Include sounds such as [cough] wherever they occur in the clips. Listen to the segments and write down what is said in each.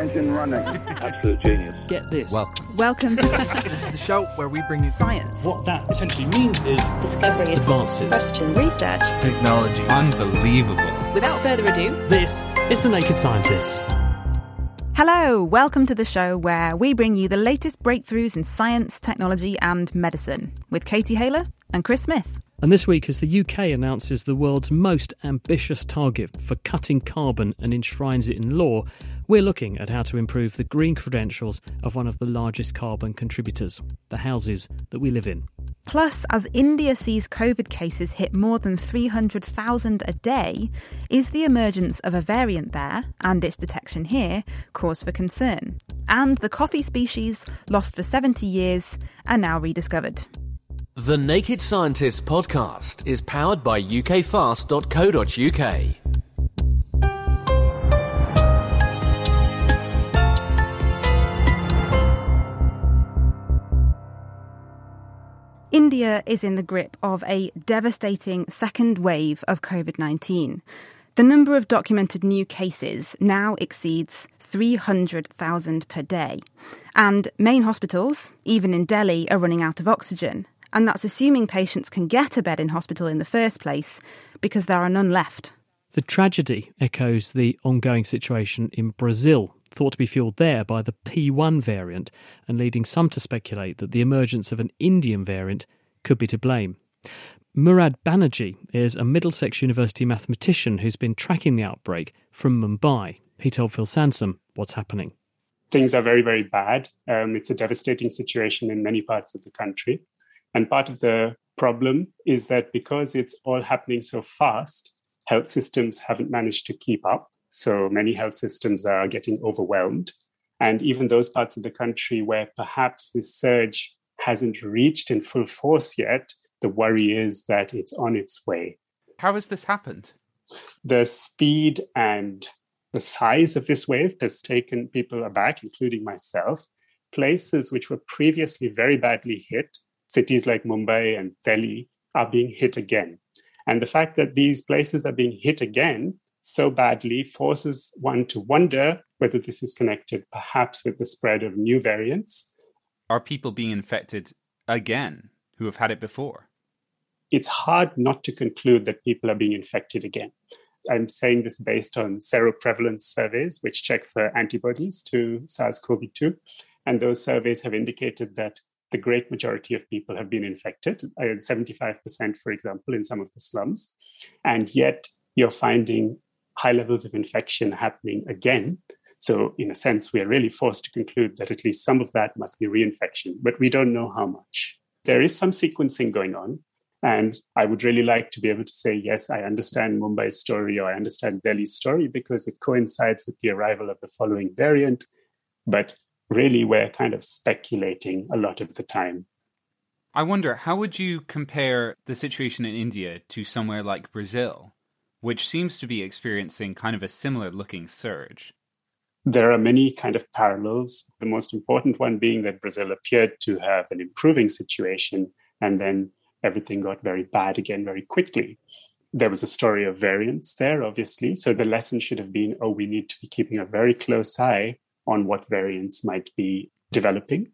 engine running. [laughs] Absolute genius. Get this. Welcome. Welcome. this is the show where we bring you science. What that essentially means is discoveries, advances, questions, research, technology. Unbelievable. Without further ado, this is The Naked Scientists. Hello, welcome to the show where we bring you the latest breakthroughs in science, technology, and medicine with Katie Haylor and Chris Smith. And this week, as the UK announces the world's most ambitious target for cutting carbon and enshrines it in law, we're looking at how to improve the green credentials of one of the largest carbon contributors, the houses that we live in. Plus, as India sees COVID cases hit more than 300,000 a day, is the emergence of a variant there and its detection here cause for concern? And the coffee species, lost for 70 years, are now rediscovered. The Naked Scientists podcast is powered by ukfast.co.uk. India is in the grip of a devastating second wave of COVID 19. The number of documented new cases now exceeds 300,000 per day. And main hospitals, even in Delhi, are running out of oxygen. And that's assuming patients can get a bed in hospital in the first place because there are none left. The tragedy echoes the ongoing situation in Brazil, thought to be fueled there by the P1 variant, and leading some to speculate that the emergence of an Indian variant could be to blame. Murad Banaji is a Middlesex University mathematician who's been tracking the outbreak from Mumbai. He told Phil Sansom what's happening. Things are very, very bad. Um, it's a devastating situation in many parts of the country. And part of the problem is that because it's all happening so fast, health systems haven't managed to keep up. So many health systems are getting overwhelmed. And even those parts of the country where perhaps this surge hasn't reached in full force yet, the worry is that it's on its way. How has this happened? The speed and the size of this wave has taken people aback, including myself. Places which were previously very badly hit, cities like Mumbai and Delhi, are being hit again. And the fact that these places are being hit again so badly forces one to wonder whether this is connected perhaps with the spread of new variants. Are people being infected again who have had it before? It's hard not to conclude that people are being infected again. I'm saying this based on seroprevalence surveys, which check for antibodies to SARS CoV 2. And those surveys have indicated that the great majority of people have been infected, uh, 75%, for example, in some of the slums. And yet you're finding high levels of infection happening again. So, in a sense, we are really forced to conclude that at least some of that must be reinfection, but we don't know how much. There is some sequencing going on. And I would really like to be able to say, yes, I understand Mumbai's story or I understand Delhi's story because it coincides with the arrival of the following variant. But really, we're kind of speculating a lot of the time. I wonder, how would you compare the situation in India to somewhere like Brazil? Which seems to be experiencing kind of a similar looking surge. There are many kind of parallels. The most important one being that Brazil appeared to have an improving situation, and then everything got very bad again very quickly. There was a story of variants there, obviously. So the lesson should have been oh, we need to be keeping a very close eye on what variants might be developing.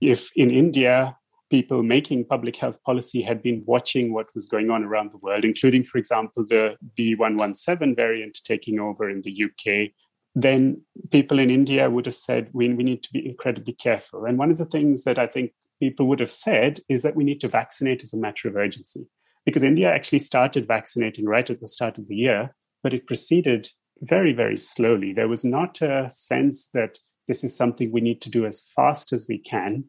If in India people making public health policy had been watching what was going on around the world, including, for example, the B117 variant taking over in the UK, then people in India would have said, we, we need to be incredibly careful. And one of the things that I think people would have said is that we need to vaccinate as a matter of urgency. Because India actually started vaccinating right at the start of the year, but it proceeded very, very slowly. There was not a sense that this is something we need to do as fast as we can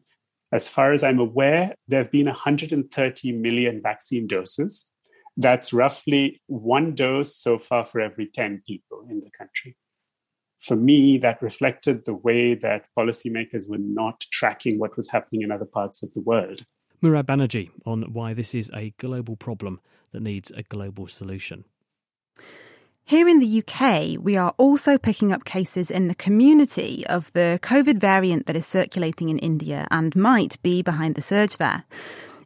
as far as I'm aware, there have been 130 million vaccine doses. That's roughly one dose so far for every 10 people in the country. For me, that reflected the way that policymakers were not tracking what was happening in other parts of the world. Murad Banaji on why this is a global problem that needs a global solution. Here in the UK, we are also picking up cases in the community of the COVID variant that is circulating in India and might be behind the surge there.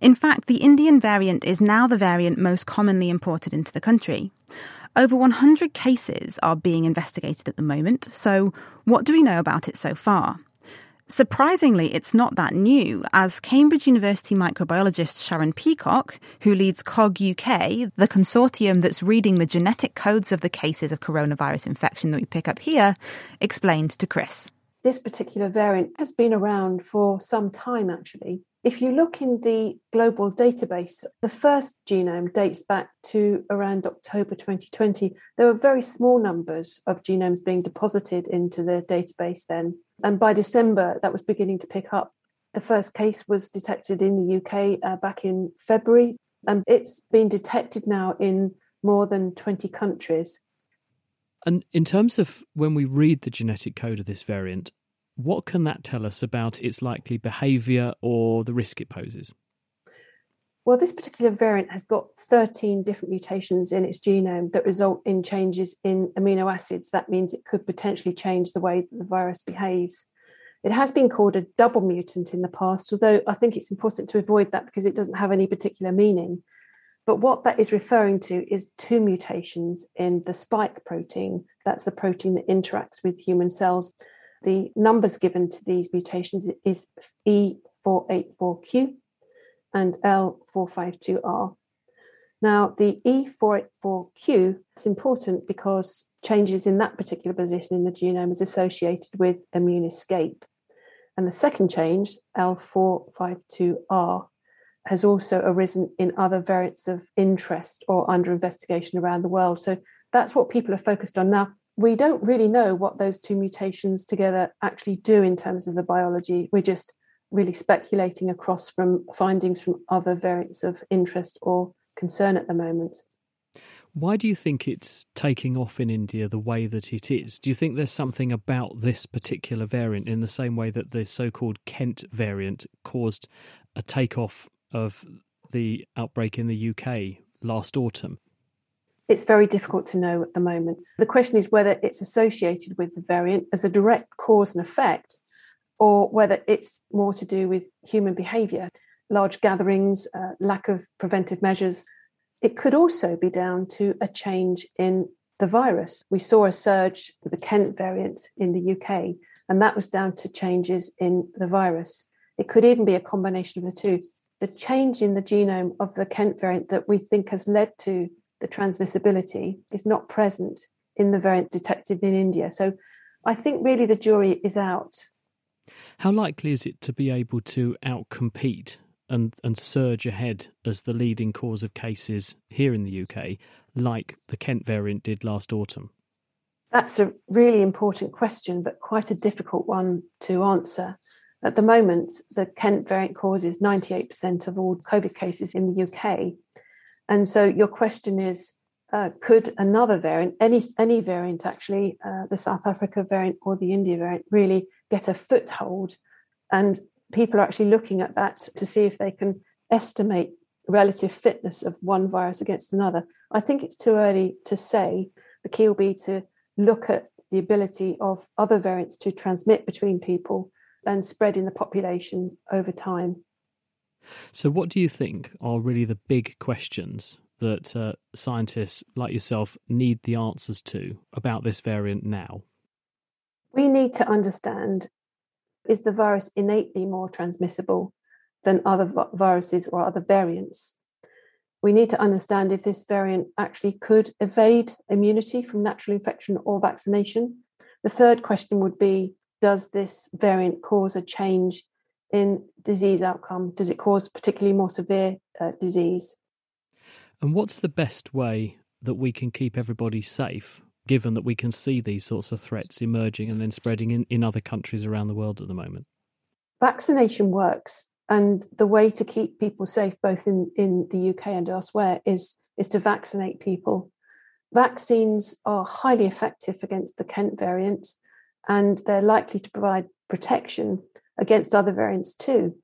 In fact, the Indian variant is now the variant most commonly imported into the country. Over 100 cases are being investigated at the moment, so what do we know about it so far? Surprisingly, it's not that new, as Cambridge University microbiologist Sharon Peacock, who leads COG UK, the consortium that's reading the genetic codes of the cases of coronavirus infection that we pick up here, explained to Chris. This particular variant has been around for some time, actually. If you look in the global database, the first genome dates back to around October 2020. There were very small numbers of genomes being deposited into the database then. And by December, that was beginning to pick up. The first case was detected in the UK uh, back in February, and it's been detected now in more than 20 countries. And in terms of when we read the genetic code of this variant, what can that tell us about its likely behaviour or the risk it poses? Well, this particular variant has got 13 different mutations in its genome that result in changes in amino acids. That means it could potentially change the way that the virus behaves. It has been called a double mutant in the past, although I think it's important to avoid that because it doesn't have any particular meaning. But what that is referring to is two mutations in the spike protein. That's the protein that interacts with human cells. The numbers given to these mutations is E484Q and L452R. Now, the E484Q is important because changes in that particular position in the genome is associated with immune escape. And the second change, L452R, has also arisen in other variants of interest or under investigation around the world. So that's what people are focused on now we don't really know what those two mutations together actually do in terms of the biology. We're just really speculating across from findings from other variants of interest or concern at the moment. Why do you think it's taking off in India the way that it is? Do you think there's something about this particular variant in the same way that the so called Kent variant caused a takeoff of the outbreak in the UK last autumn? It's very difficult to know at the moment. The question is whether it's associated with the variant as a direct cause and effect, or whether it's more to do with human behavior, large gatherings, uh, lack of preventive measures. It could also be down to a change in the virus. We saw a surge with the Kent variant in the UK, and that was down to changes in the virus. It could even be a combination of the two. The change in the genome of the Kent variant that we think has led to the transmissibility is not present in the variant detected in India. So I think really the jury is out. How likely is it to be able to outcompete and, and surge ahead as the leading cause of cases here in the UK, like the Kent variant did last autumn? That's a really important question, but quite a difficult one to answer. At the moment, the Kent variant causes 98% of all COVID cases in the UK. And so your question is, uh, could another variant, any any variant actually, uh, the South Africa variant or the India variant, really get a foothold? And people are actually looking at that to see if they can estimate relative fitness of one virus against another. I think it's too early to say. The key will be to look at the ability of other variants to transmit between people and spread in the population over time. So, what do you think are really the big questions that uh, scientists like yourself need the answers to about this variant now? We need to understand is the virus innately more transmissible than other viruses or other variants? We need to understand if this variant actually could evade immunity from natural infection or vaccination. The third question would be Does this variant cause a change in disease outcome? Does it cause particularly more severe uh, disease? And what's the best way that we can keep everybody safe, given that we can see these sorts of threats emerging and then spreading in, in other countries around the world at the moment? Vaccination works. And the way to keep people safe, both in, in the UK and elsewhere, is is to vaccinate people. Vaccines are highly effective against the Kent variant, and they're likely to provide protection against other variants too.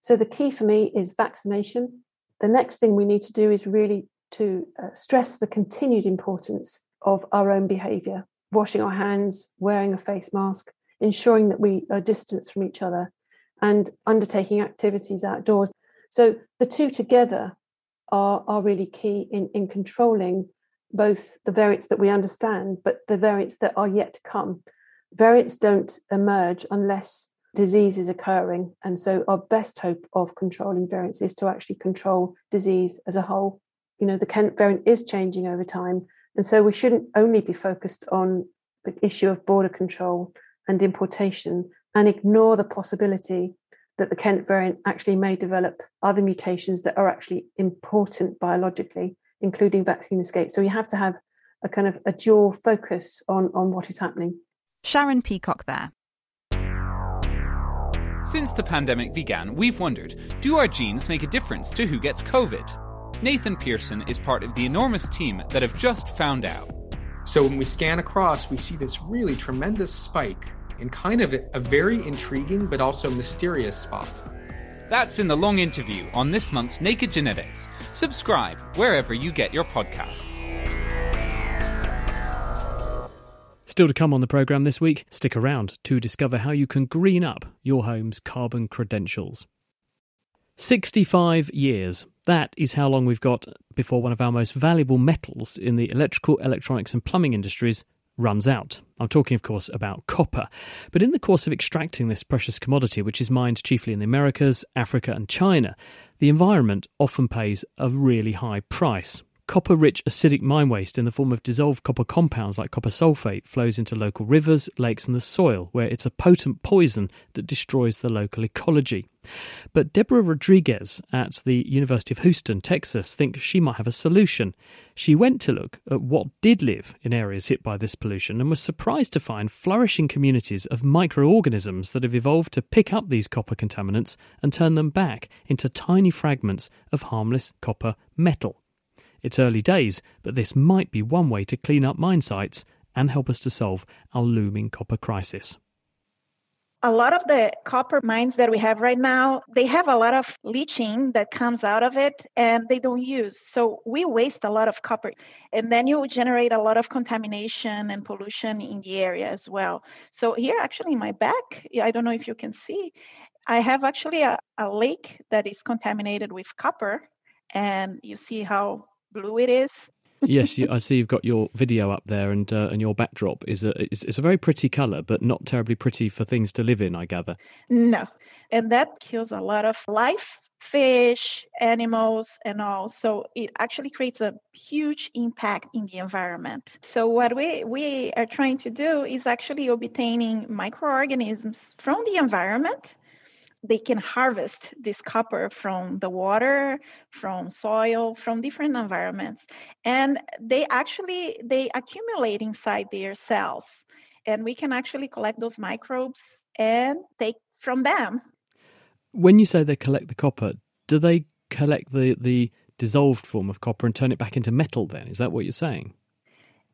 So the key for me is vaccination. The next thing we need to do is really to uh, stress the continued importance of our own behavior, washing our hands, wearing a face mask, ensuring that we are distanced from each other, and undertaking activities outdoors. So the two together are, are really key in, in controlling both the variants that we understand, but the variants that are yet to come. Variants don't emerge unless disease is occurring. And so our best hope of controlling variants is to actually control disease as a whole. You know, the Kent variant is changing over time. And so we shouldn't only be focused on the issue of border control and importation and ignore the possibility that the Kent variant actually may develop other mutations that are actually important biologically, including vaccine escape. So you have to have a kind of a dual focus on, on what is happening. Sharon Peacock there. Since the pandemic began, we've wondered do our genes make a difference to who gets COVID? Nathan Pearson is part of the enormous team that have just found out. So when we scan across, we see this really tremendous spike in kind of a very intriguing but also mysterious spot. That's in the long interview on this month's Naked Genetics. Subscribe wherever you get your podcasts. Still to come on the programme this week, stick around to discover how you can green up your home's carbon credentials. 65 years. That is how long we've got before one of our most valuable metals in the electrical, electronics, and plumbing industries runs out. I'm talking, of course, about copper. But in the course of extracting this precious commodity, which is mined chiefly in the Americas, Africa, and China, the environment often pays a really high price. Copper rich acidic mine waste in the form of dissolved copper compounds like copper sulfate flows into local rivers, lakes, and the soil, where it's a potent poison that destroys the local ecology. But Debora Rodrigues at the University of Houston, Texas, thinks she might have a solution. She went to look at what did live in areas hit by this pollution and was surprised to find flourishing communities of microorganisms that have evolved to pick up these copper contaminants and turn them back into tiny fragments of harmless copper metal. It's early days, but this might be one way to clean up mine sites and help us to solve our looming copper crisis. A lot of the copper mines that we have right now, they have a lot of leaching that comes out of it and they don't use. So we waste a lot of copper. And then you generate a lot of contamination and pollution in the area as well. So here actually in my back, I don't know if you can see, I have actually a, a lake that is contaminated with copper. And you see how blue it is. yes, I see you've got your video up there, and uh, and your backdrop is a it's, it's a very pretty color, but not terribly pretty for things to live in. I gather. No, and that kills a lot of life, fish, animals, and all. So it actually creates a huge impact in the environment. So what we we are trying to do is actually obtaining microorganisms from the environment they can harvest this copper from the water from soil from different environments. And they actually they accumulate inside their cells. And we can actually collect those microbes and take from them. When you say they collect the copper do they collect the the dissolved form of copper and turn it back into metal then? Is that what you're saying?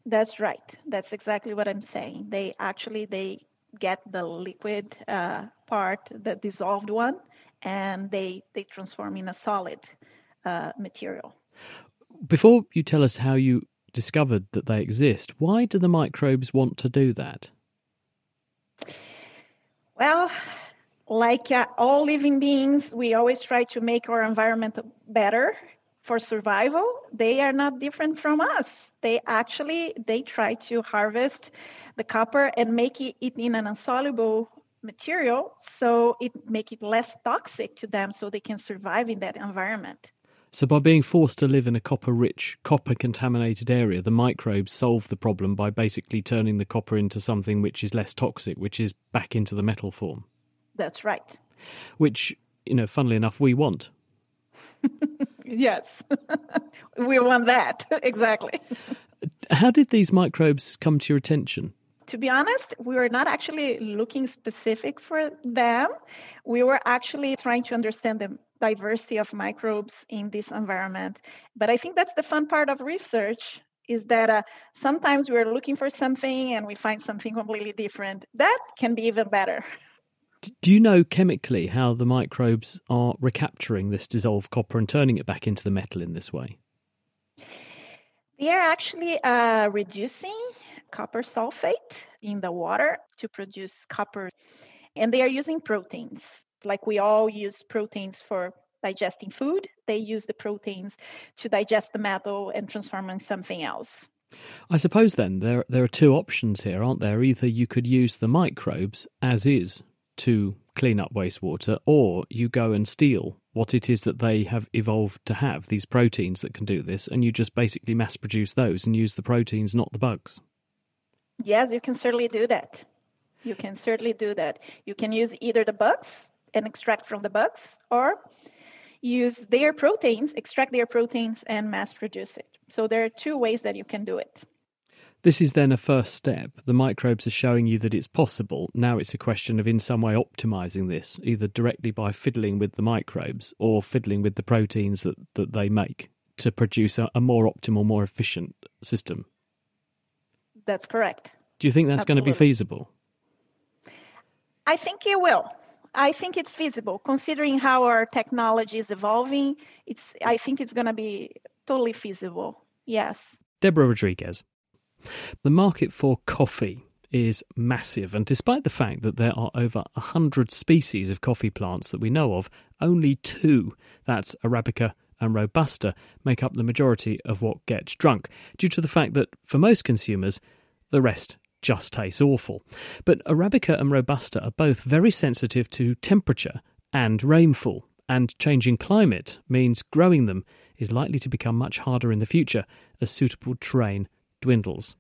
That's right. That's exactly what i'm saying. They actually they get the liquid uh, part, the dissolved one, and they they transform in a solid uh, material. Before you tell us how you discovered that they exist, why do the microbes want to do that? Well, like uh, all living beings, we always try to make our environment better for survival. They are not different from us. They actually they try to harvest the copper and make it in an insoluble material so it make it less toxic to them so they can survive in that environment. So by being forced to live in a copper rich, copper contaminated area, the microbes solve the problem by basically turning the copper into something which is less toxic, which is back into the metal form. That's right. Which, you know, funnily enough, we want. [laughs] yes. [laughs] we want that. [laughs] exactly. How did these microbes come to your attention? To be honest, we were not actually looking specific for them. We were actually trying to understand them diversity of microbes in this environment. But I think that's the fun part of research is that uh, sometimes we're looking for something and we find something completely different. That can be even better. Do you know chemically how the microbes are recapturing this dissolved copper and turning it back into the metal in this way? They are actually uh, reducing copper sulfate in the water to produce copper, and they are using proteins. Like we all use proteins for digesting food, they use the proteins to digest the metal and transform in something else. I suppose then there there are two options here, aren't there? Either you could use the microbes as is to clean up wastewater, or you go and steal what it is that they have evolved to have, these proteins that can do this, and you just basically mass produce those and use the proteins, not the bugs. Yes, you can certainly do that. You can certainly do that. You can use either the bugs and extract from the bugs, or use their proteins, extract their proteins, and mass produce it. So there are two ways that you can do it. This is then a first step. The microbes are showing you that it's possible. Now it's a question of in some way optimizing this, either directly by fiddling with the microbes or fiddling with the proteins that, that they make to produce a, a more optimal, more efficient system. That's correct. Do you think that's Absolutely. going to be feasible? I think it will. I think it's feasible considering how our technology is evolving. It's I think it's going to be totally feasible. Yes. Debora Rodrigues. The market for coffee is massive, and despite the fact that there are over 100 species of coffee plants that we know of, only two, that's Arabica and Robusta, make up the majority of what gets drunk, due to the fact that for most consumers, the rest just tastes awful. But Arabica and Robusta are both very sensitive to temperature and rainfall, and changing climate means growing them is likely to become much harder in the future as suitable terrain dwindles.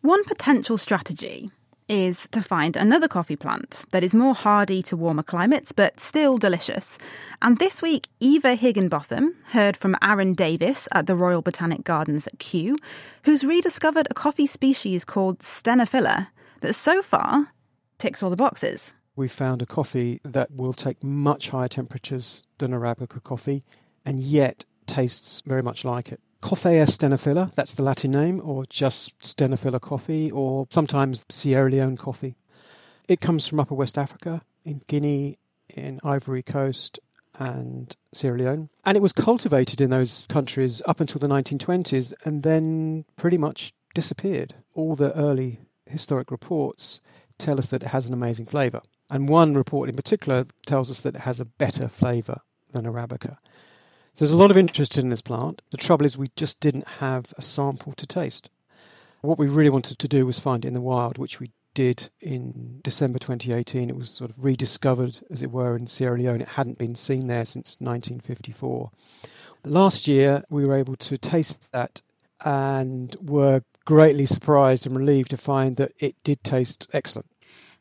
One potential strategy is to find another coffee plant that is more hardy to warmer climates but still delicious. And this week, Eva Higginbotham heard from Aaron Davis at the Royal Botanic Gardens at Kew, who's rediscovered a coffee species called Stenophylla that so far ticks all the boxes. We found a coffee that will take much higher temperatures than Arabica coffee and yet tastes very much like it. Coffea stenophylla, that's the Latin name, or just stenophylla coffee, or sometimes Sierra Leone coffee. It comes from Upper West Africa, in Guinea, in Ivory Coast, and Sierra Leone. And it was cultivated in those countries up until the 1920s and then pretty much disappeared. All the early historic reports tell us that it has an amazing flavour. And one report in particular tells us that it has a better flavour than Arabica. So there's a lot of interest in this plant. The trouble is, we just didn't have a sample to taste. What we really wanted to do was find it in the wild, which we did in December 2018. It was sort of rediscovered, as it were, in Sierra Leone. It hadn't been seen there since 1954. Last year, we were able to taste that and were greatly surprised and relieved to find that it did taste excellent.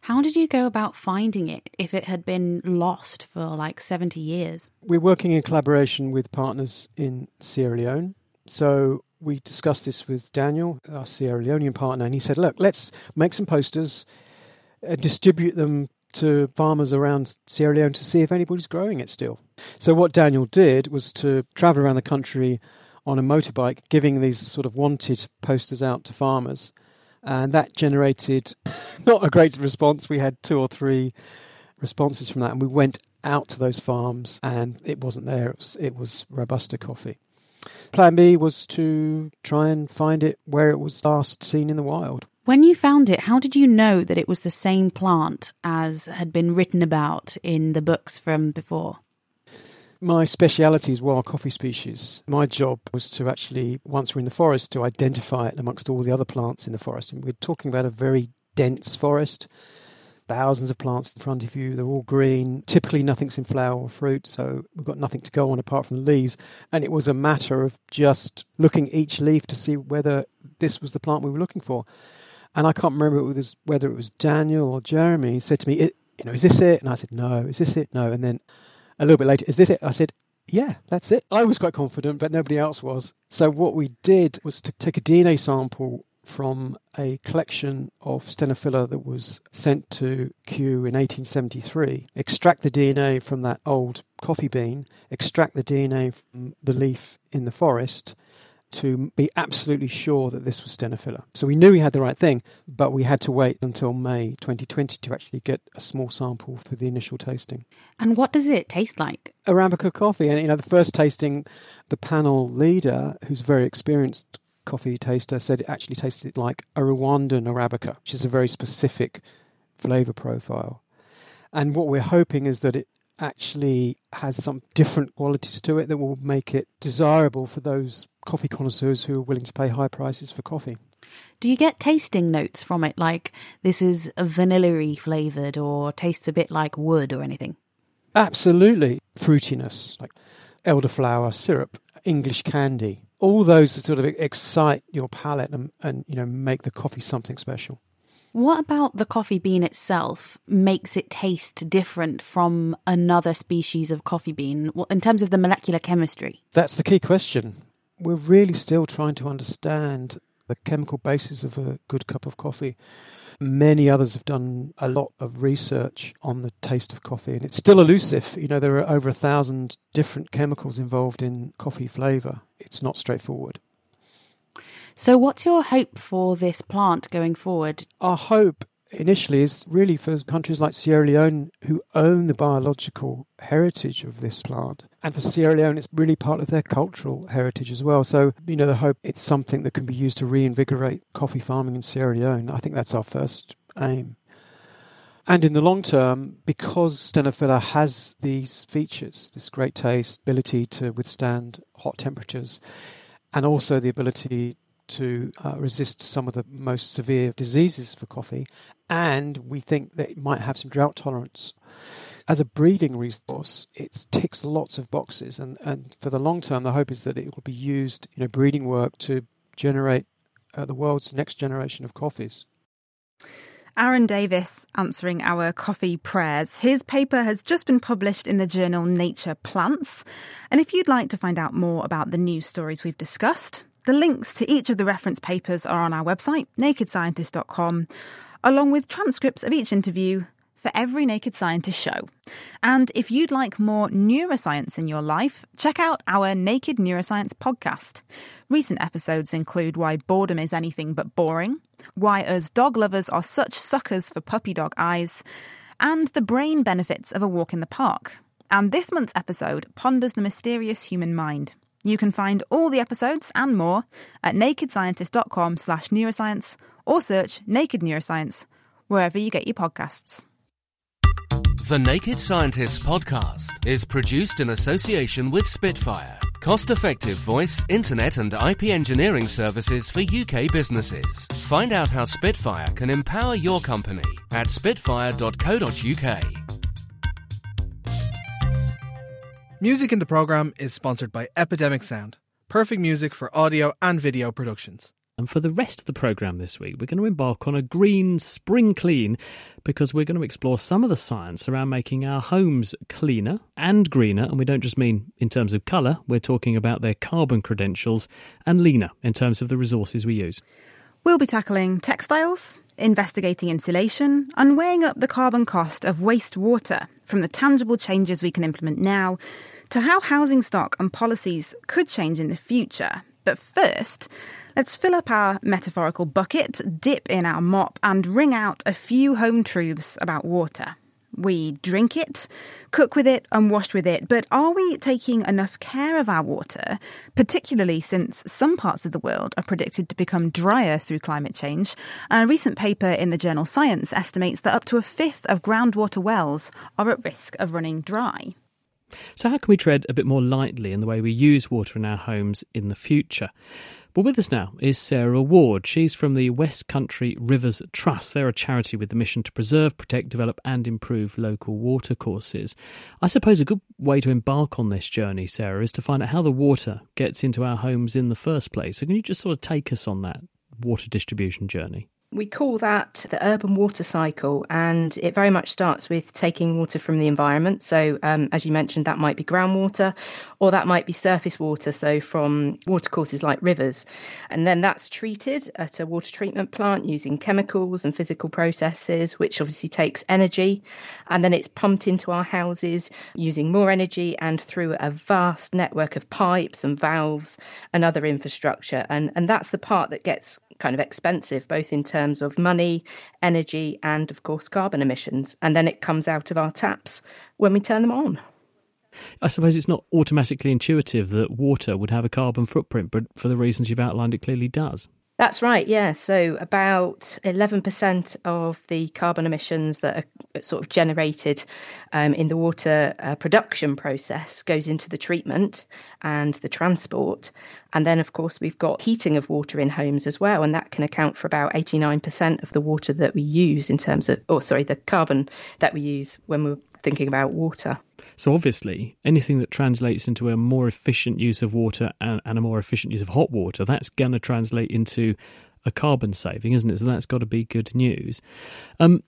How did you go about finding it if it had been lost for like 70 years? We're working in collaboration with partners in Sierra Leone. So we discussed this with Daniel, our Sierra Leonean partner, and he said, Look, let's make some posters, and distribute them to farmers around Sierra Leone to see if anybody's growing it still. So what Daniel did was to travel around the country on a motorbike, giving these sort of wanted posters out to farmers and that generated [laughs] not a great response. We had two or three responses from that, and we went out to those farms, and it wasn't there. It was, it was Robusta coffee. Plan B was to try and find it where it was last seen in the wild. When you found it, how did you know that it was the same plant as had been written about in the books from before? My speciality is wild coffee species. My job was to actually, once we're in the forest, to identify it amongst all the other plants in the forest. And we're talking about a very dense forest, thousands of plants in front of you. They're all green. Typically, nothing's in flower or fruit, so we've got nothing to go on apart from the leaves. And it was a matter of just looking each leaf to see whether this was the plant we were looking for. And I can't remember whether it was Daniel or Jeremy said to me, "You know, is this it?" And I said, "No." Is this it? No. And then a little bit later, is this it? I said, yeah, that's it. I was quite confident, but nobody else was. So what we did was to take a DNA sample from a collection of Stenophylla that was sent to Kew in 1873, extract the DNA from that old coffee bean, extract the DNA from the leaf in the forest, to be absolutely sure that this was Stenophylla. So we knew we had the right thing, but we had to wait until May 2020 to actually get a small sample for the initial tasting. And what does it taste like? Arabica coffee. And, you know, the first tasting, the panel leader, who's a very experienced coffee taster, said it actually tasted like a Rwandan Arabica, which is a very specific flavour profile. And what we're hoping is that it actually has some different qualities to it that will make it desirable for those coffee connoisseurs who are willing to pay high prices for coffee. Do you get tasting notes from it, like this is vanilla flavoured or tastes a bit like wood or anything? Absolutely. Fruitiness, like elderflower syrup, English candy. All those sort of excite your palate and, and you know make the coffee something special. What about the coffee bean itself makes it taste different from another species of coffee bean in terms of the molecular chemistry? That's the key question. We're really still trying to understand the chemical basis of a good cup of coffee. Many others have done a lot of research on the taste of coffee, and it's still elusive. You know, there are over a thousand different chemicals involved in coffee flavour. It's not straightforward. So, what's your hope for this plant going forward? Our hope initially is really for countries like Sierra Leone who own the biological heritage of this plant. And for Sierra Leone, it's really part of their cultural heritage as well. So, you know, the hope it's something that can be used to reinvigorate coffee farming in Sierra Leone. I think that's our first aim. And in the long term, because Stenophylla has these features, this great taste, ability to withstand hot temperatures, and also the ability to uh, resist some of the most severe diseases for coffee, and we think that it might have some drought tolerance. As a breeding resource, it ticks lots of boxes, and, and for the long term, the hope is that it will be used, you know, breeding work to generate uh, the world's next generation of coffees. Aaron Davis answering our coffee prayers. His paper has just been published in the journal Nature Plants. And if you'd like to find out more about the news stories we've discussed, the links to each of the reference papers are on our website, nakedscientist.com, along with transcripts of each interview for every Naked Scientist show. And if you'd like more neuroscience in your life, check out our Naked Neuroscience podcast. Recent episodes include why boredom is anything but boring, why us dog lovers are such suckers for puppy dog eyes, and the brain benefits of a walk in the park. And this month's episode ponders the mysterious human mind. You can find all the episodes and more at nakedscientist.com slash neuroscience or search Naked Neuroscience wherever you get your podcasts. The Naked Scientists podcast is produced in association with Spitfire, cost effective voice, internet, and IP engineering services for UK businesses. Find out how Spitfire can empower your company at spitfire.co.uk. Music in the program is sponsored by Epidemic Sound, perfect music for audio and video productions. And for the rest of the programme this week, we're going to embark on a green spring clean because we're going to explore some of the science around making our homes cleaner and greener. And we don't just mean in terms of colour, we're talking about their carbon credentials and leaner in terms of the resources we use. We'll be tackling textiles, investigating insulation, and weighing up the carbon cost of wastewater from the tangible changes we can implement now to how housing stock and policies could change in the future. But first, let's fill up our metaphorical bucket, dip in our mop, and wring out a few home truths about water. We drink it, cook with it, and wash with it, but are we taking enough care of our water, particularly since some parts of the world are predicted to become drier through climate change? A recent paper in the journal Science estimates that up to a fifth of groundwater wells are at risk of running dry. So, how can we tread a bit more lightly in the way we use water in our homes in the future? Well, with us now is Sarah Ward. She's from the West Country Rivers Trust. They're a charity with the mission to preserve, protect, develop, and improve local watercourses. I suppose a good way to embark on this journey, Sarah, is to find out how the water gets into our homes in the first place. So, can you just sort of take us on that water distribution journey? We call that the urban water cycle, and it very much starts with taking water from the environment. So, um, as you mentioned, that might be groundwater or that might be surface water, so from watercourses like rivers. And then that's treated at a water treatment plant using chemicals and physical processes, which obviously takes energy. And then it's pumped into our houses using more energy and through a vast network of pipes and valves and other infrastructure. And, and that's the part that gets kind of expensive, both in terms of money, energy, and of course carbon emissions. And then it comes out of our taps when we turn them on. I suppose it's not automatically intuitive that water would have a carbon footprint, but for the reasons you've outlined, it clearly does. That's right, yeah. So about 11% of the carbon emissions that are sort of generated um, in the water uh, production process goes into the treatment and the transport. And then, of course, we've got heating of water in homes as well, and that can account for about 89% of the water that we use in terms of, oh, sorry, the carbon that we use when we're thinking about water. So, obviously, anything that translates into a more efficient use of water and, and a more efficient use of hot water, that's going to translate into a carbon saving, isn't it? So, that's got to be good news. Um,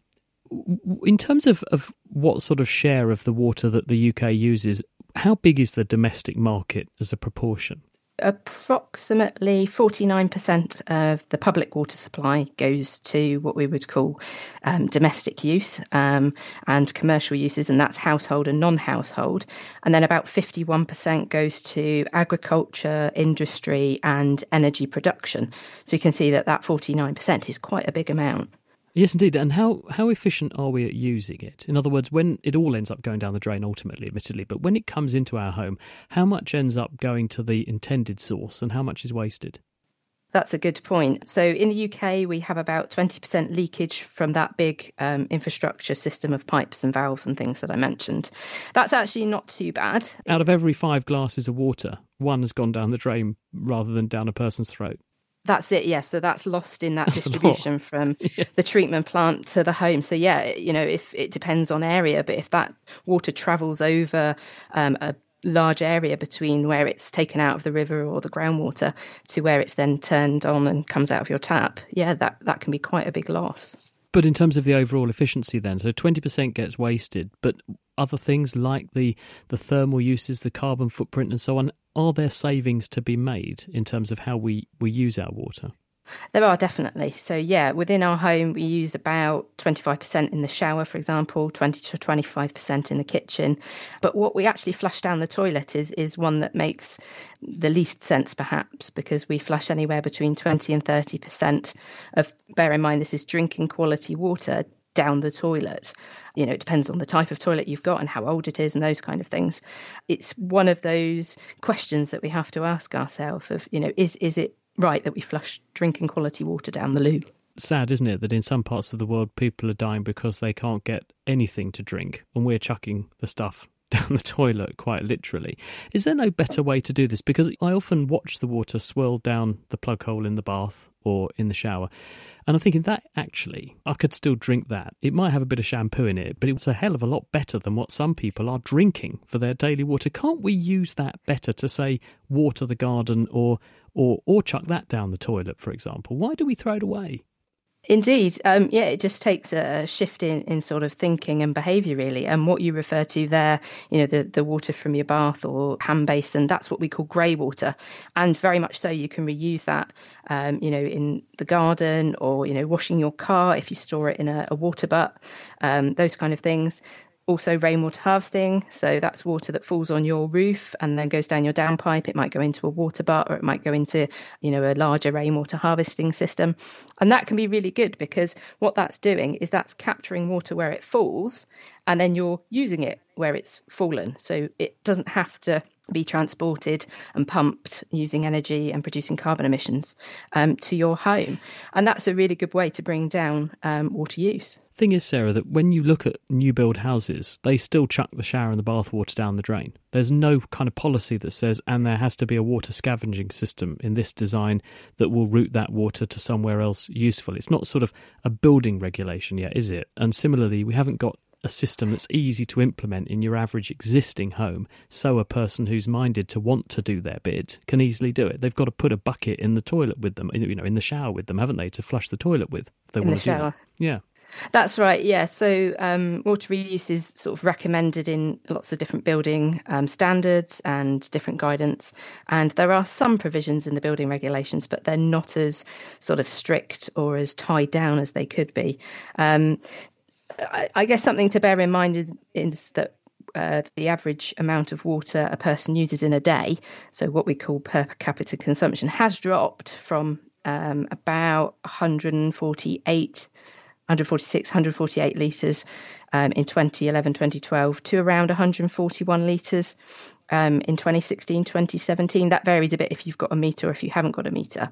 in terms of, of what sort of share of the water that the UK uses, how big is the domestic market as a proportion? Approximately 49% of the public water supply goes to what we would call um, domestic use um, and commercial uses, and that's household and non household. And then about 51% goes to agriculture, industry, and energy production. So you can see that that 49% is quite a big amount. Yes, indeed. And how, how efficient are we at using it? In other words, when it all ends up going down the drain ultimately, admittedly, but when it comes into our home, how much ends up going to the intended source and how much is wasted? That's a good point. So in the UK, we have about 20% leakage from that big um, infrastructure system of pipes and valves and things that I mentioned. That's actually not too bad. Out of every five glasses of water, one has gone down the drain rather than down a person's throat. That's it, yes. Yeah. So that's lost in that that's distribution from [laughs] yeah. the treatment plant to the home. So yeah, you know, if it depends on area, but if that water travels over um, a large area between where it's taken out of the river or the groundwater to where it's then turned on and comes out of your tap, yeah, that that can be quite a big loss. But in terms of the overall efficiency, then, so 20% gets wasted, but other things like the, the thermal uses, the carbon footprint, and so on, are there savings to be made in terms of how we, we use our water? There are definitely. So, yeah, within our home, we use about 25% in the shower, for example, 20 to 25% in the kitchen. But what we actually flush down the toilet is, is one that makes the least sense, perhaps, because we flush anywhere between 20 and 30% of, bear in mind, this is drinking quality water down the toilet. You know, it depends on the type of toilet you've got and how old it is and those kind of things. It's one of those questions that we have to ask ourselves of, you know, is is it right that we flush drinking quality water down the loo. Sad, isn't it, that in some parts of the world people are dying because they can't get anything to drink and we're chucking the stuff down the toilet quite literally. Is there no better way to do this? Because I often watch the water swirl down the plug hole in the bath or in the shower. And I'm thinking that actually, I could still drink that. It might have a bit of shampoo in it, but it's a hell of a lot better than what some people are drinking for their daily water. Can't we use that better to say water the garden or or or chuck that down the toilet, for example? Why do we throw it away? Indeed. Um, yeah, it just takes a shift in, in sort of thinking and behaviour, really. And what you refer to there, you know, the, the water from your bath or hand basin, that's what we call grey water. And very much so, you can reuse that, um, you know, in the garden or, you know, washing your car if you store it in a, a water butt, um, those kind of things also rainwater harvesting. So that's water that falls on your roof and then goes down your downpipe. It might go into a water butt or it might go into you know a larger rainwater harvesting system. And that can be really good because what that's doing is that's capturing water where it falls and then you're using it where it's fallen. So it doesn't have to be transported and pumped using energy and producing carbon emissions um, to your home and that's a really good way to bring down um, water use Thing is, Sarah, that when you look at new build houses, they still chuck the shower and the bathwater down the drain. There's no kind of policy that says, and there has to be a water scavenging system in this design that will route that water to somewhere else useful. It's not sort of a building regulation yet, is it? And similarly, we haven't got a system that's easy to implement in your average existing home so a person who's minded to want to do their bit can easily do it. They've got to put a bucket in the toilet with them, you know, in the shower with them, haven't they, to flush the toilet with if they in want the to shower. do that. Yeah. That's right, yeah. So um, water reuse is sort of recommended in lots of different building um, standards and different guidance. And there are some provisions in the building regulations, but they're not as sort of strict or as tied down as they could be. Um, I, I guess something to bear in mind is that uh, the average amount of water a person uses in a day, so what we call per capita consumption, has dropped from um, about 148 146, 148 litres um, in 2011, 2012 to around 141 litres um, in 2016, 2017. That varies a bit if you've got a metre or if you haven't got a metre.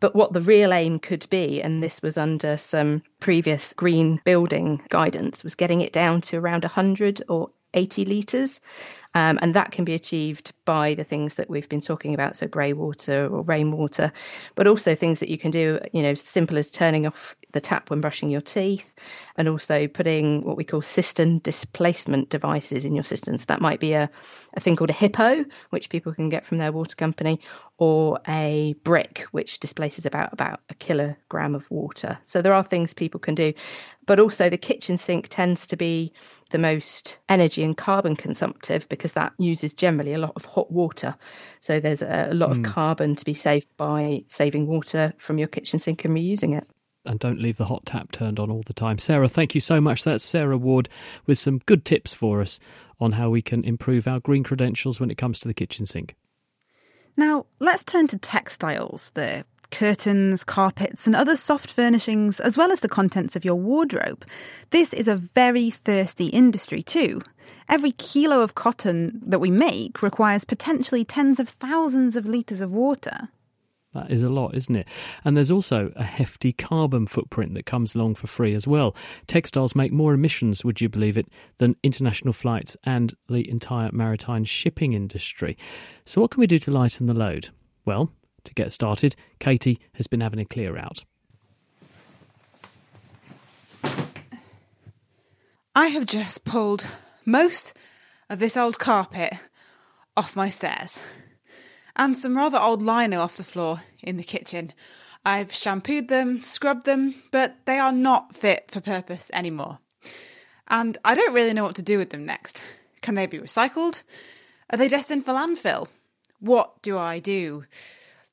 But what the real aim could be, and this was under some previous green building guidance, was getting it down to around 100 or 80 litres. Um, and that can be achieved by the things that we've been talking about, so grey water or rainwater, but also things that you can do, you know, simple as turning off the tap when brushing your teeth, and also putting what we call cistern displacement devices in your cisterns. That might be a, a thing called a hippo, which people can get from their water company, or a brick, which displaces about about a kilogram of water. So there are things people can do, but also the kitchen sink tends to be the most energy and carbon consumptive because that uses generally a lot of hot water. So there's a, lot Mm. of carbon to be saved by saving water from your kitchen sink and reusing it. and don't leave the hot tap turned on all the time. Sarah, thank you so much. That's Sarah Ward with some good tips for us on how we can improve our green credentials when it comes to the kitchen sink. Now, let's turn to textiles, the curtains, carpets, and other soft furnishings, as well as the contents of your wardrobe. This is a very thirsty industry, too. Every kilo of cotton that we make requires potentially tens of thousands of litres of water. That is a lot, isn't it? And there's also a hefty carbon footprint that comes along for free as well. Textiles make more emissions, would you believe it, than international flights and the entire maritime shipping industry. So, what can we do to lighten the load? Well, to get started, Katie has been having a clear out. I have just pulled most of this old carpet off my stairs and some rather old lino off the floor in the kitchen. I've shampooed them, scrubbed them, but they are not fit for purpose anymore. And I don't really know what to do with them next. Can they be recycled? Are they destined for landfill? What do I do?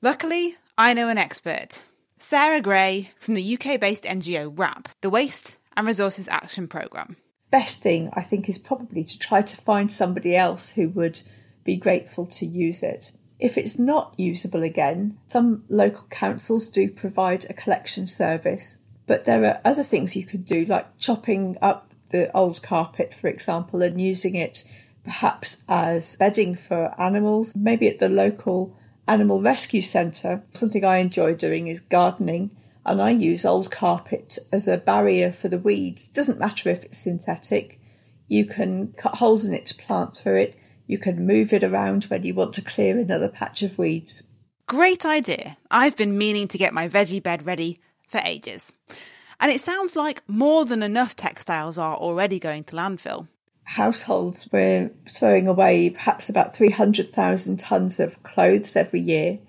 Luckily, I know an expert. Sarah Gray from the UK based NGO WRAP, the Waste and Resources Action Programme. best thing I think is probably to try to find somebody else who would be grateful to use it. If it's not usable again, some local councils do provide a collection service, but there are other things you could do, like chopping up the old carpet, for example, and using it perhaps as bedding for animals, maybe at the local animal rescue centre. Something I enjoy doing is gardening and I use old carpet as a barrier for the weeds. Doesn't matter if it's synthetic. You can cut holes in it to plant through it. You can move it around when you want to clear another patch of weeds. Great idea. I've been meaning to get my veggie bed ready for ages. And it sounds like more than enough textiles are already going to landfill. Households were throwing away perhaps about 300,000 tonnes of clothes every year,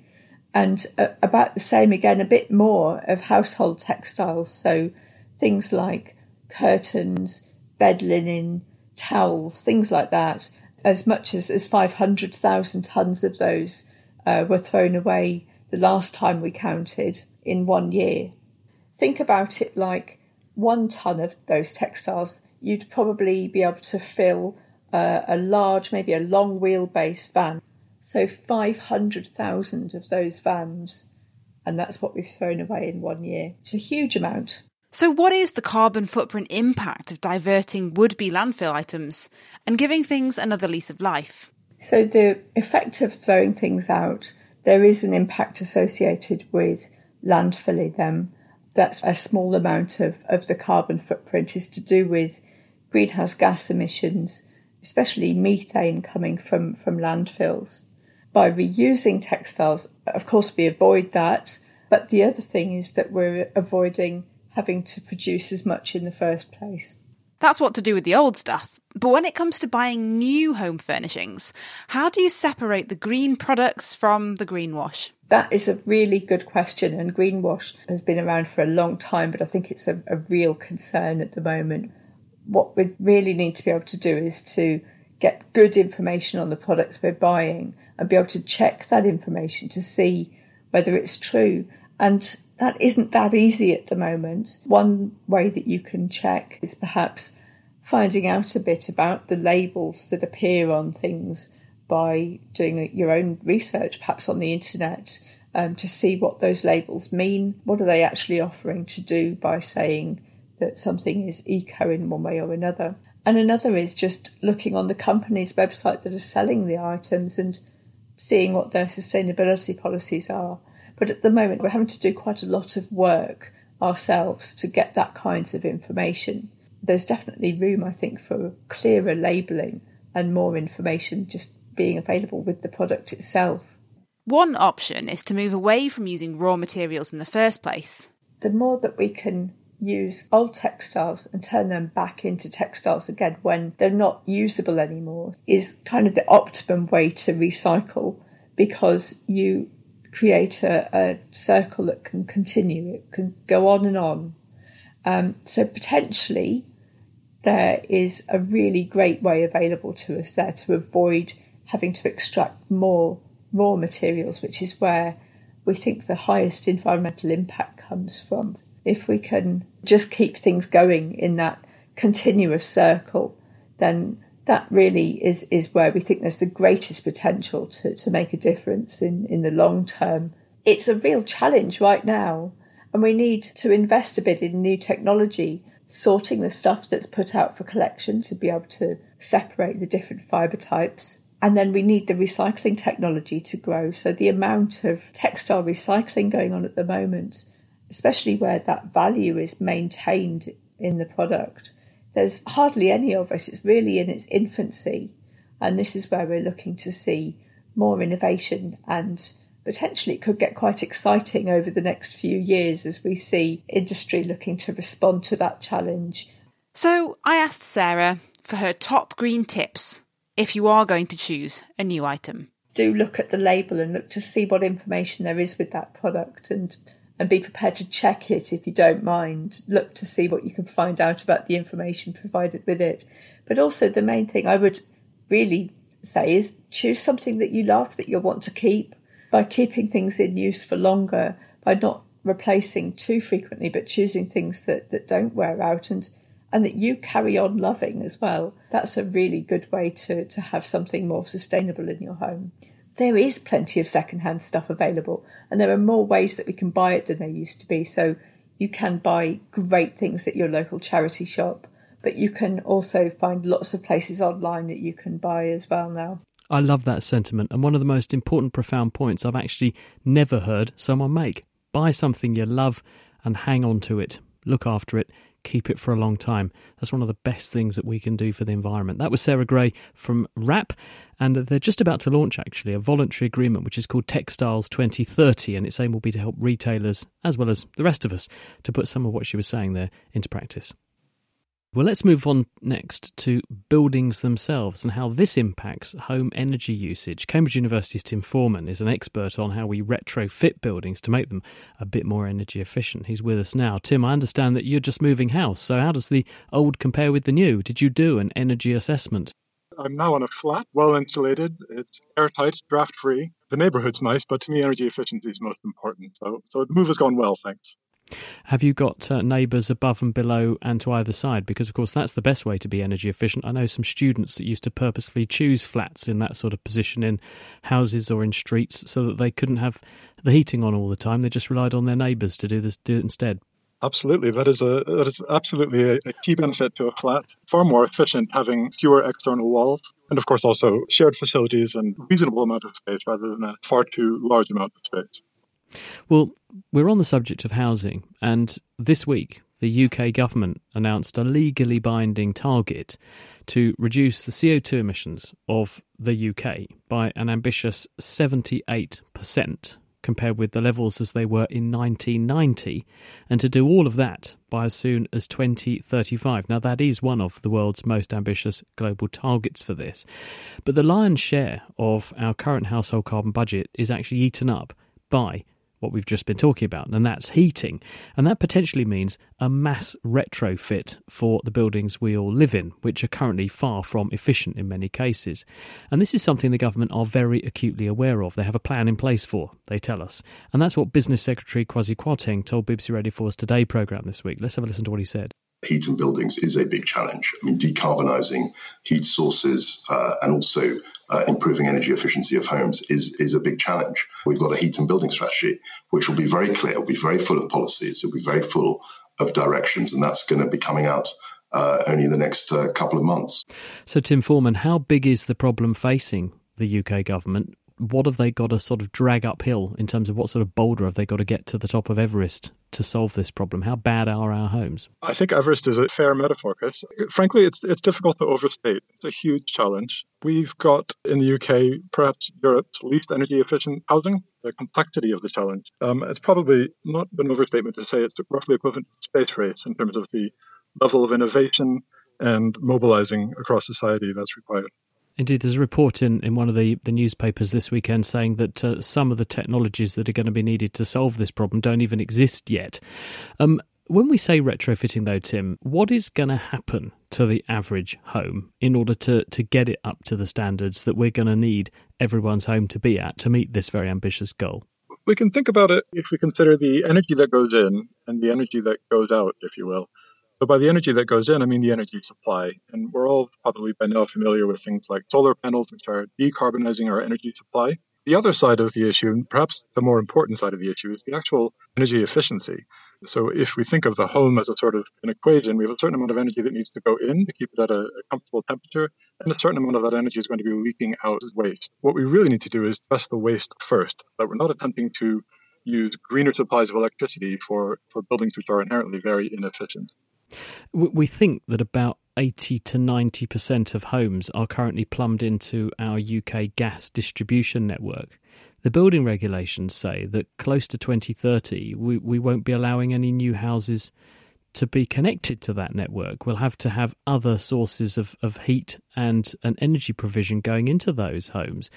and uh, about the same again, a bit more of household textiles. So things like curtains, bed linen, towels, things like that. As much as, as 500,000 tonnes of those uh, were thrown away the last time we counted in one year. Think about it like one tonne of those textiles, you'd probably be able to fill uh, a large, maybe a long wheelbase van. So 500,000 of those vans, and that's what we've thrown away in one year. It's a huge amount. So, what is the carbon footprint impact of diverting would be landfill items and giving things another lease of life? So, the effect of throwing things out, there is an impact associated with landfilling them. That's a small amount of, of the carbon footprint is to do with greenhouse gas emissions, especially methane coming from, from landfills. By reusing textiles, of course, we avoid that. But the other thing is that we're avoiding having to produce as much in the first place. That's what to do with the old stuff. But when it comes to buying new home furnishings, how do you separate the green products from the greenwash? That is a really good question, and greenwash has been around for a long time, but I think it's a, a real concern at the moment. What we really need to be able to do is to get good information on the products we're buying and be able to check that information to see whether it's true. And that isn't that easy at the moment. One way that you can check is perhaps finding out a bit about the labels that appear on things by doing your own research, perhaps on the internet, um, to see what those labels mean. What are they actually offering to do by saying that something is eco in one way or another? And another is just looking on the company's website that are selling the items and seeing what their sustainability policies are. But at the moment, we're having to do quite a lot of work ourselves to get that kinds of information. There's definitely room, I think, for clearer labelling and more information just being available with the product itself. One option is to move away from using raw materials in the first place. The more that we can use old textiles and turn them back into textiles again when they're not usable anymore is kind of the optimum way to recycle because you create a, a circle that can continue, it can go on and on. Um, so potentially there is a really great way available to us there to avoid having to extract more raw materials, which is where we think the highest environmental impact comes from. If we can just keep things going in that continuous circle, then that really is, is where we think there's the greatest potential to, to make a difference in, in the long term. It's a real challenge right now, and we need to invest a bit in new technology, sorting the stuff that's put out for collection to be able to separate the different fibre types. And then we need the recycling technology to grow. So the amount of textile recycling going on at the moment, especially where that value is maintained in the product, there's hardly any of it. It's really in its infancy. And this is where we're looking to see more innovation and potentially it could get quite exciting over the next few years as we see industry looking to respond to that challenge. So I asked Sarah for her top green tips if you are going to choose a new item. Do look at the label and look to see what information there is with that product and and be prepared to check it if you don't mind. Look to see what you can find out about the information provided with it. But also, the main thing I would really say is choose something that you love, that you'll want to keep. By keeping things in use for longer, by not replacing too frequently, but choosing things that, that don't wear out and and that you carry on loving as well. That's a really good way to, to have something more sustainable in your home there is plenty of secondhand stuff available, and there are more ways that we can buy it than there used to be. So you can buy great things at your local charity shop, but you can also find lots of places online that you can buy as well now. I love that sentiment, and one of the most important, profound points I've actually never heard someone make. Buy something you love and hang on to it. Look after it keep it for a long time. That's one of the best things that we can do for the environment. That was Sarah Gray from WRAP, and they're just about to launch actually a voluntary agreement which is called Textiles 2030, and its aim will be to help retailers as well as the rest of us to put some of what she was saying there into practice. Well, let's move on next to buildings themselves and how this impacts home energy usage. Cambridge University's Tim Forman is an expert on how we retrofit buildings to make them a bit more energy efficient. He's with us now. Tim, I understand that you're just moving house, so how does the old compare with the new? Did you do an energy assessment? I'm now on a flat, well insulated. It's airtight, draft free. The neighborhood's nice, but to me, energy efficiency is most important. So, so the move has gone well, thanks. Have you got uh, neighbours above and below and to either side? Because, of course, that's the best way to be energy efficient. I know some students that used to purposefully choose flats in that sort of position in houses or in streets so that they couldn't have the heating on all the time. They just relied on their neighbours to do this do it instead. Absolutely, that is a that is absolutely a, a, key benefit to a flat. Far more efficient having fewer external walls, and of course also shared facilities and reasonable amount of space rather than a far too large amount of space. Well, we're on the subject of housing, and this week the UK government announced a legally binding target to reduce the CO2 emissions of the UK by an ambitious 78% compared with the levels as they were in 1990, and to do all of that by as soon as 2035. Now, that is one of the world's most ambitious global targets for this. But the lion's share of our current household carbon budget is actually eaten up by what we've just been talking about, and that's heating. And that potentially means a mass retrofit for the buildings we all live in, which are currently far from efficient in many cases. And this is something the government are very acutely aware of. They have a plan in place for, they tell us. And that's what Business Secretary Kwasi Kwarteng told BBC Radio 4's Today programme this week. Let's have a listen to what he said heat and buildings is a big challenge. I mean, decarbonising heat sources uh, and also uh, improving energy efficiency of homes is, is a big challenge. We've got a heat and building strategy, which will be very clear, will be very full of policies, it'll be very full of directions, and that's going to be coming out uh, only in the next uh, couple of months. So, Tim Forman, how big is the problem facing the UK government? What have they got to sort of drag uphill in terms of what sort of boulder have they got to get to the top of Everest to solve this problem? How bad are our homes? I think Everest is a fair metaphor, Chris. Frankly, it's it's difficult to overstate. It's a huge challenge. We've got in the UK perhaps Europe's least energy efficient housing. The complexity of the challenge. Um, it's probably not an overstatement to say it's roughly equivalent to space race in terms of the level of innovation and mobilizing across society that's required. Indeed, there's a report in, in one of the, the newspapers this weekend saying that uh, some of the technologies that are going to be needed to solve this problem don't even exist yet. Um, when we say retrofitting, though, Tim, what is going to happen to the average home in order to, to get it up to the standards that we're going to need everyone's home to be at to meet this very ambitious goal? We can think about it if we consider the energy that goes in and the energy that goes out, if you will. But by the energy that goes in, I mean the energy supply. And we're all probably by now familiar with things like solar panels, which are decarbonizing our energy supply. The other side of the issue, and perhaps the more important side of the issue, is the actual energy efficiency. So if we think of the home as a sort of an equation, we have a certain amount of energy that needs to go in to keep it at a, a comfortable temperature, and a certain amount of that energy is going to be leaking out as waste. What we really need to do is test the waste first, that we're not attempting to use greener supplies of electricity for, for buildings which are inherently very inefficient. We think that about 80 to 90% of homes are currently plumbed into our UK gas distribution network. The building regulations say that close to 2030, we, we won't be allowing any new houses to be connected to that network. We'll have to have other sources of, of heat and, and energy provision going into those homes.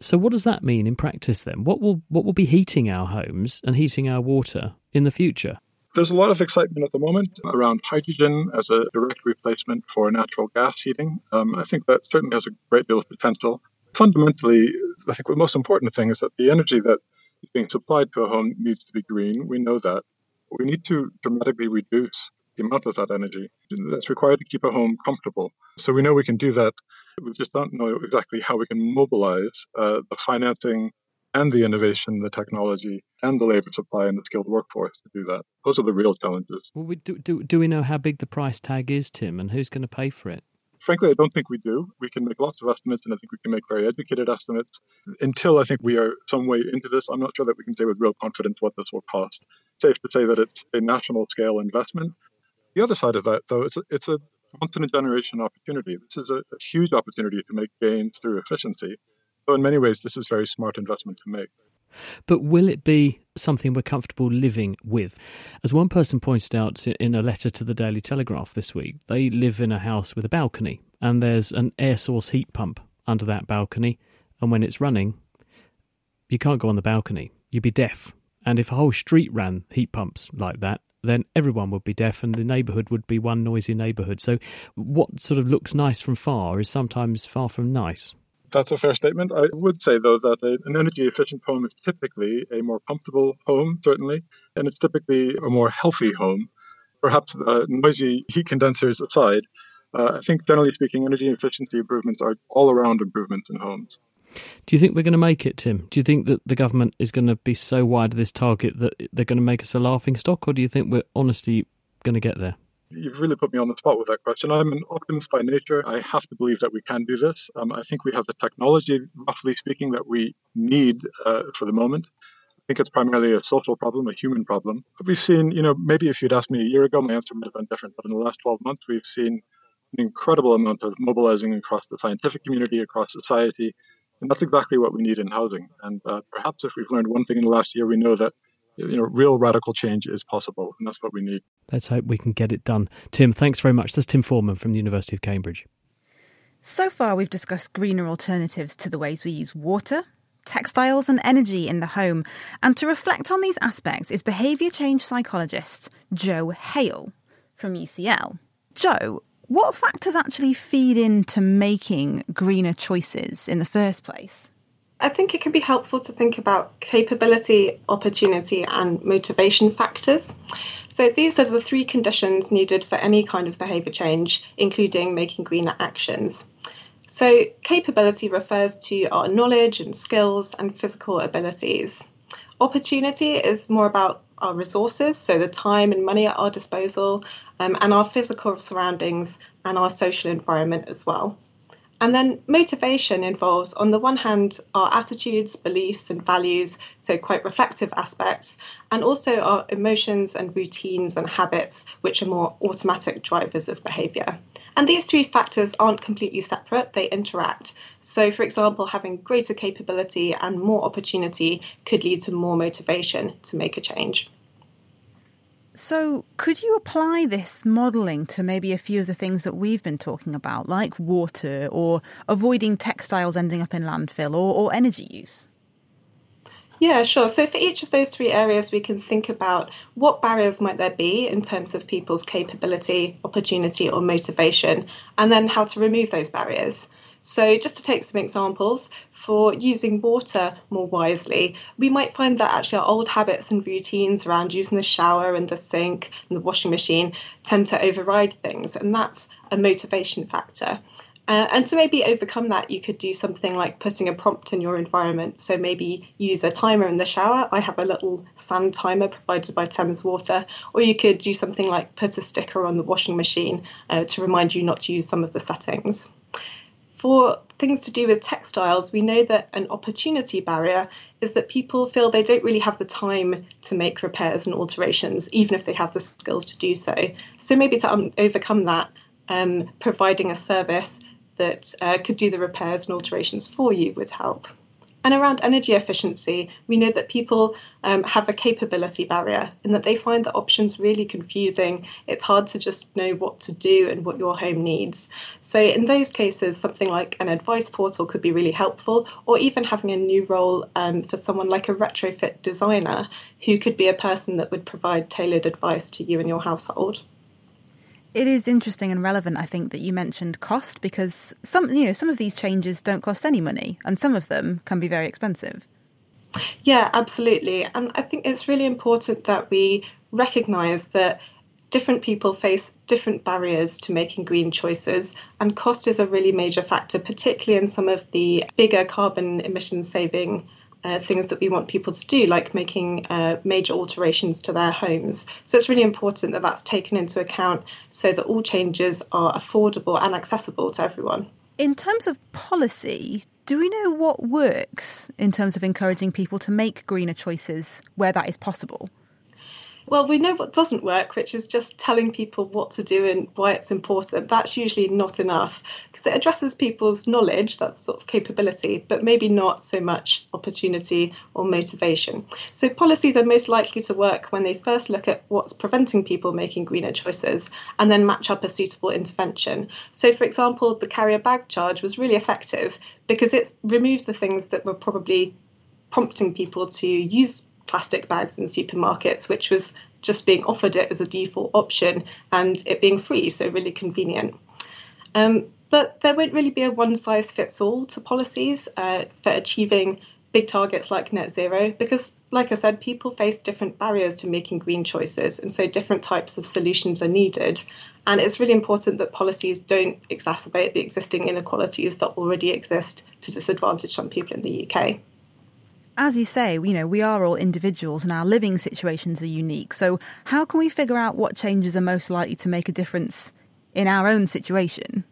So, what does that mean in practice then? What will, what will be heating our homes and heating our water in the future? There's a lot of excitement at the moment around hydrogen as a direct replacement for natural gas heating. Um, I think that certainly has a great deal of potential. Fundamentally, I think the most important thing is that the energy that is being supplied to a home needs to be green. We know that. We need to dramatically reduce the amount of that energy that's required to keep a home comfortable. So we know we can do that. We just don't know exactly how we can mobilize uh, the financing and the innovation, the technology, and the labor supply and the skilled workforce to do that. Those are the real challenges. Well, we do, do, do we know how big the price tag is, Tim, and who's going to pay for it? Frankly, I don't think we do. We can make lots of estimates, and I think we can make very educated estimates. Until I think we are some way into this, I'm not sure that we can say with real confidence what this will cost. safe to say that it's a national scale investment. The other side of that, though, it's a, it's a once in a generation opportunity. This is a, a huge opportunity to make gains through efficiency. So, in many ways, this is very smart investment to make. But will it be something we're comfortable living with? As one person pointed out in a letter to the Daily Telegraph this week, they live in a house with a balcony and there's an air source heat pump under that balcony. And when it's running, you can't go on the balcony. You'd be deaf. And if a whole street ran heat pumps like that, then everyone would be deaf and the neighbourhood would be one noisy neighbourhood. So, what sort of looks nice from far is sometimes far from nice. That's a fair statement. I would say, though, that an energy efficient home is typically a more comfortable home, certainly, and it's typically a more healthy home. Perhaps uh, noisy heat condensers aside, uh, I think generally speaking, energy efficiency improvements are all around improvements in homes. Do you think we're going to make it, Tim? Do you think that the government is going to be so wide of this target that they're going to make us a laughing stock, or do you think we're honestly going to get there? You've really put me on the spot with that question. I'm an optimist by nature. I have to believe that we can do this. Um, I think we have the technology, roughly speaking, that we need uh, for the moment. I think it's primarily a social problem, a human problem. But we've seen, you know, maybe if you'd asked me a year ago, my answer might have been different. But in the last 12 months, we've seen an incredible amount of mobilizing across the scientific community, across society, And that's exactly what we need in housing. And uh, perhaps if we've learned one thing in the last year, we know that you know real radical change is possible, and that's what we need. Let's hope we can get it done. Tim, thanks very much. This is Tim Forman from the University of Cambridge. So far, we've discussed greener alternatives to the ways we use water, textiles, and energy in the home. And to reflect on these aspects is behaviour change psychologist Jo Hale from UCL. Jo, what factors actually feed into making greener choices in the first place? I think it can be helpful to think about capability, opportunity, and motivation factors. So, these are the three conditions needed for any kind of behaviour change, including making greener actions. So, capability refers to our knowledge and skills and physical abilities. Opportunity is more about our resources, so the time and money at our disposal, um, and our physical surroundings and our social environment as well. And then motivation involves, on the one hand, our attitudes, beliefs, and values, so quite reflective aspects, and also our emotions and routines and habits, which are more automatic drivers of behaviour. And these three factors aren't completely separate, they interact. So, for example, having greater capability and more opportunity could lead to more motivation to make a change. So, could you apply this modelling to maybe a few of the things that we've been talking about, like water or avoiding textiles ending up in landfill or, or energy use? Yeah, sure. So for each of those three areas, we can think about what barriers might there be in terms of people's capability, opportunity, or motivation, and then how to remove those barriers. So, just to take some examples, for using water more wisely, we might find that actually our old habits and routines around using the shower and the sink and the washing machine tend to override things, and that's a motivation factor. Uh, and to maybe overcome that, you could do something like putting a prompt in your environment. So maybe use a timer in the shower. I have a little sand timer provided by Thames Water. Or you could do something like put a sticker on the washing machine uh, to remind you not to use some of the settings. For things to do with textiles, we know that an opportunity barrier is that people feel they don't really have the time to make repairs and alterations, even if they have the skills to do so. So maybe to um, overcome that, um, providing a service that uh, could do the repairs and alterations for you would help. And around energy efficiency, we know that people um, have a capability barrier and that they find the options really confusing. It's hard to just know what to do and what your home needs. So, in those cases, something like an advice portal could be really helpful, or even having a new role um, for someone like a retrofit designer who could be a person that would provide tailored advice to you and your household it is interesting and relevant, I think, that you mentioned cost because some, you know, some of these changes don't cost any money, and some of them can be very expensive. Yeah, absolutely, and I think it's really important that we recognise that different people face different barriers to making green choices, and cost is a really major factor, particularly in some of the bigger carbon emission saving uh, things that we want people to do, like making uh, major alterations to their homes. So it's really important that that's taken into account so that all changes are affordable and accessible to everyone. In terms of policy, do we know what works in terms of encouraging people to make greener choices where that is possible? Well, we know what doesn't work, which is just telling people what to do and why it's important. That's usually not enough because it addresses people's knowledge, that's sort of capability, but maybe not so much opportunity or motivation. So, policies are most likely to work when they first look at what's preventing people making greener choices and then match up a suitable intervention. So, for example, the carrier bag charge was really effective because it's removed the things that were probably prompting people to use plastic bags in supermarkets, which was just being offered it as a default option and it being free, so really convenient. Um, but there won't really be a one size fits all to policies uh, for achieving big targets like net zero because, like I said, people face different barriers to making green choices, and so different types of solutions are needed. And it's really important that policies don't exacerbate the existing inequalities that already exist to disadvantage some people in the UK as you say, you know, we are all individuals and our living situations are unique. So, how can we figure out what changes are most likely to make a difference in our own situation?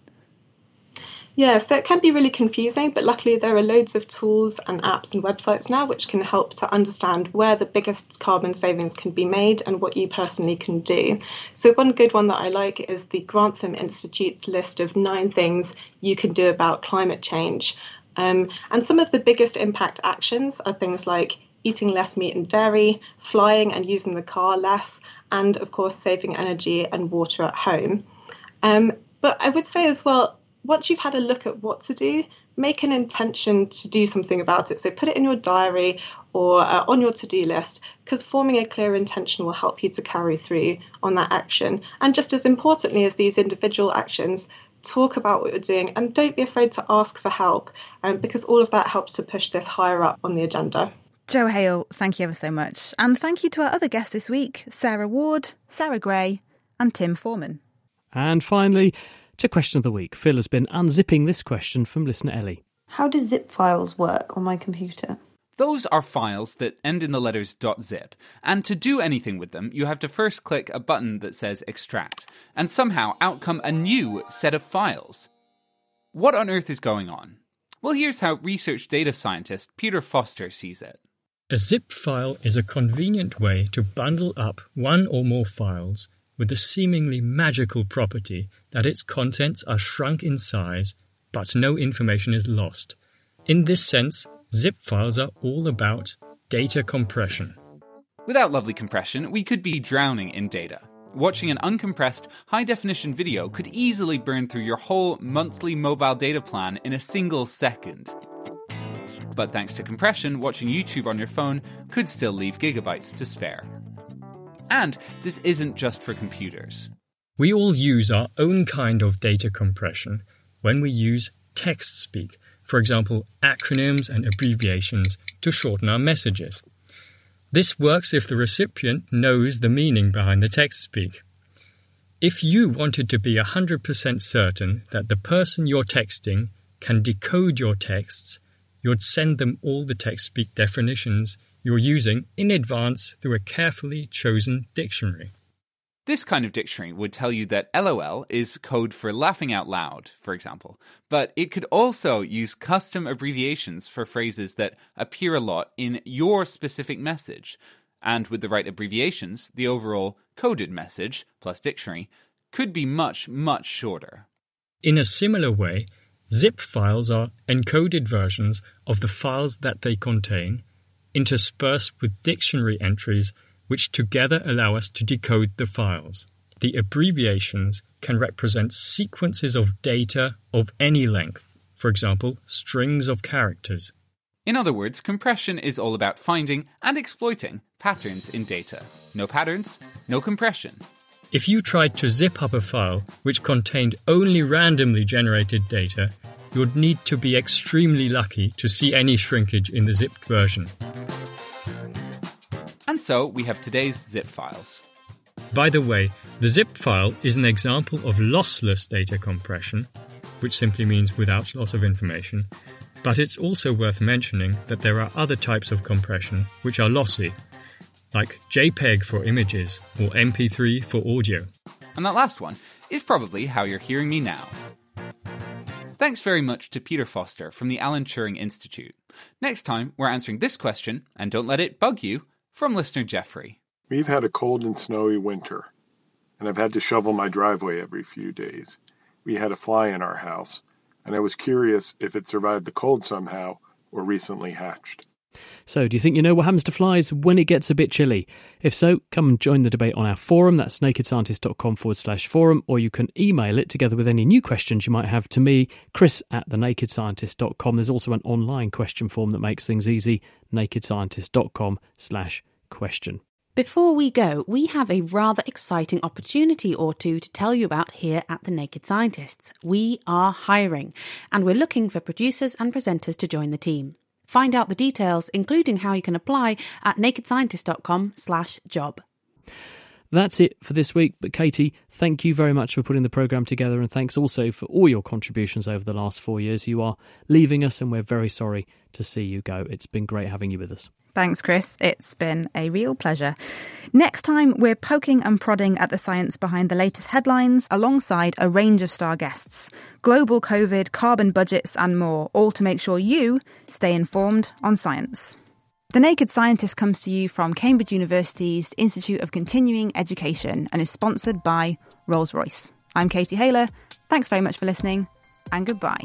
Yeah, so it can be really confusing, but luckily there are loads of tools and apps and websites now which can help to understand where the biggest carbon savings can be made and what you personally can do. So, one good one that I like is the Grantham Institute's list of nine things you can do about climate change. Um, and some of the biggest impact actions are things like eating less meat and dairy, flying and using the car less, and of course, saving energy and water at home. Um, but I would say as well, once you've had a look at what to do, make an intention to do something about it. So put it in your diary or uh, on your to do list because forming a clear intention will help you to carry through on that action. And just as importantly as these individual actions, talk about what you're doing and don't be afraid to ask for help um, because all of that helps to push this higher up on the agenda. Jo Hale, thank you ever so much. And thank you to our other guests this week Sarah Ward, Sarah Gray, and Tim Forman. And finally, to question of the week, Phil has been unzipping this question from listener Ellie. How do zip files work on my computer? Those are files that end in the letters .zip, and to do anything with them, you have to first click a button that says extract, and somehow out come a new set of files. What on earth is going on? Well, here's how research data scientist Peter Foster sees it. A zip file is a convenient way to bundle up one or more files with the seemingly magical property that its contents are shrunk in size, but no information is lost. In this sense, zip files are all about data compression. Without lovely compression, we could be drowning in data. Watching an uncompressed, high definition video could easily burn through your whole monthly mobile data plan in a single second. But thanks to compression, watching YouTube on your phone could still leave gigabytes to spare. And this isn't just for computers. We all use our own kind of data compression when we use text speak, for example, acronyms and abbreviations to shorten our messages. This works if the recipient knows the meaning behind the text speak. If you wanted to be 100% certain that the person you're texting can decode your texts, you'd send them all the text speak definitions you're using in advance through a carefully chosen dictionary. This kind of dictionary would tell you that LOL is code for laughing out loud, for example, but it could also use custom abbreviations for phrases that appear a lot in your specific message. And with the right abbreviations, the overall coded message, plus dictionary, could be much, much shorter. In a similar way, zip files are encoded versions of the files that they contain, interspersed with dictionary entries which together allow us to decode the files. The abbreviations can represent sequences of data of any length, for example, strings of characters. In other words, compression is all about finding and exploiting patterns in data. No patterns, no compression. If you tried to zip up a file which contained only randomly generated data, you'd need to be extremely lucky to see any shrinkage in the zipped version. And so we have today's zip files. By the way, the zip file is an example of lossless data compression, which simply means without loss of information, but it's also worth mentioning that there are other types of compression which are lossy, like JPEG for images or MP3 for audio. And that last one is probably how you're hearing me now. Thanks very much to Peter Foster from the Alan Turing Institute. Next time, we're answering this question, and don't let it bug you, from listener Jeffrey. We've had a cold and snowy winter, and I've had to shovel my driveway every few days. We had a fly in our house, and I was curious if it survived the cold somehow or recently hatched. So, do you think you know what happens to flies when it gets a bit chilly? If so, come and join the debate on our forum. That's nakedscientist.com forward slash forum, or you can email it together with any new questions you might have to me, chris at thenakedscientist.com. There's also an online question form that makes things easy, nakedscientist.com slash question. Before we go, we have a rather exciting opportunity or two to tell you about here at The Naked Scientists. We are hiring, and we're looking for producers and presenters to join the team. Find out the details, including how you can apply, at nakedscientist.com slash job. That's it for this week. But Katie, thank you very much for putting the programme together, and thanks also for all your contributions over the last four years. You are leaving us, and we're very sorry to see you go. It's been great having you with us. Thanks, Chris. It's been a real pleasure. Next time, we're poking and prodding at the science behind the latest headlines alongside a range of star guests global COVID, carbon budgets, and more, all to make sure you stay informed on science. The Naked Scientist comes to you from Cambridge University's Institute of Continuing Education and is sponsored by Rolls Royce. I'm Katie Haylor. Thanks very much for listening, and goodbye.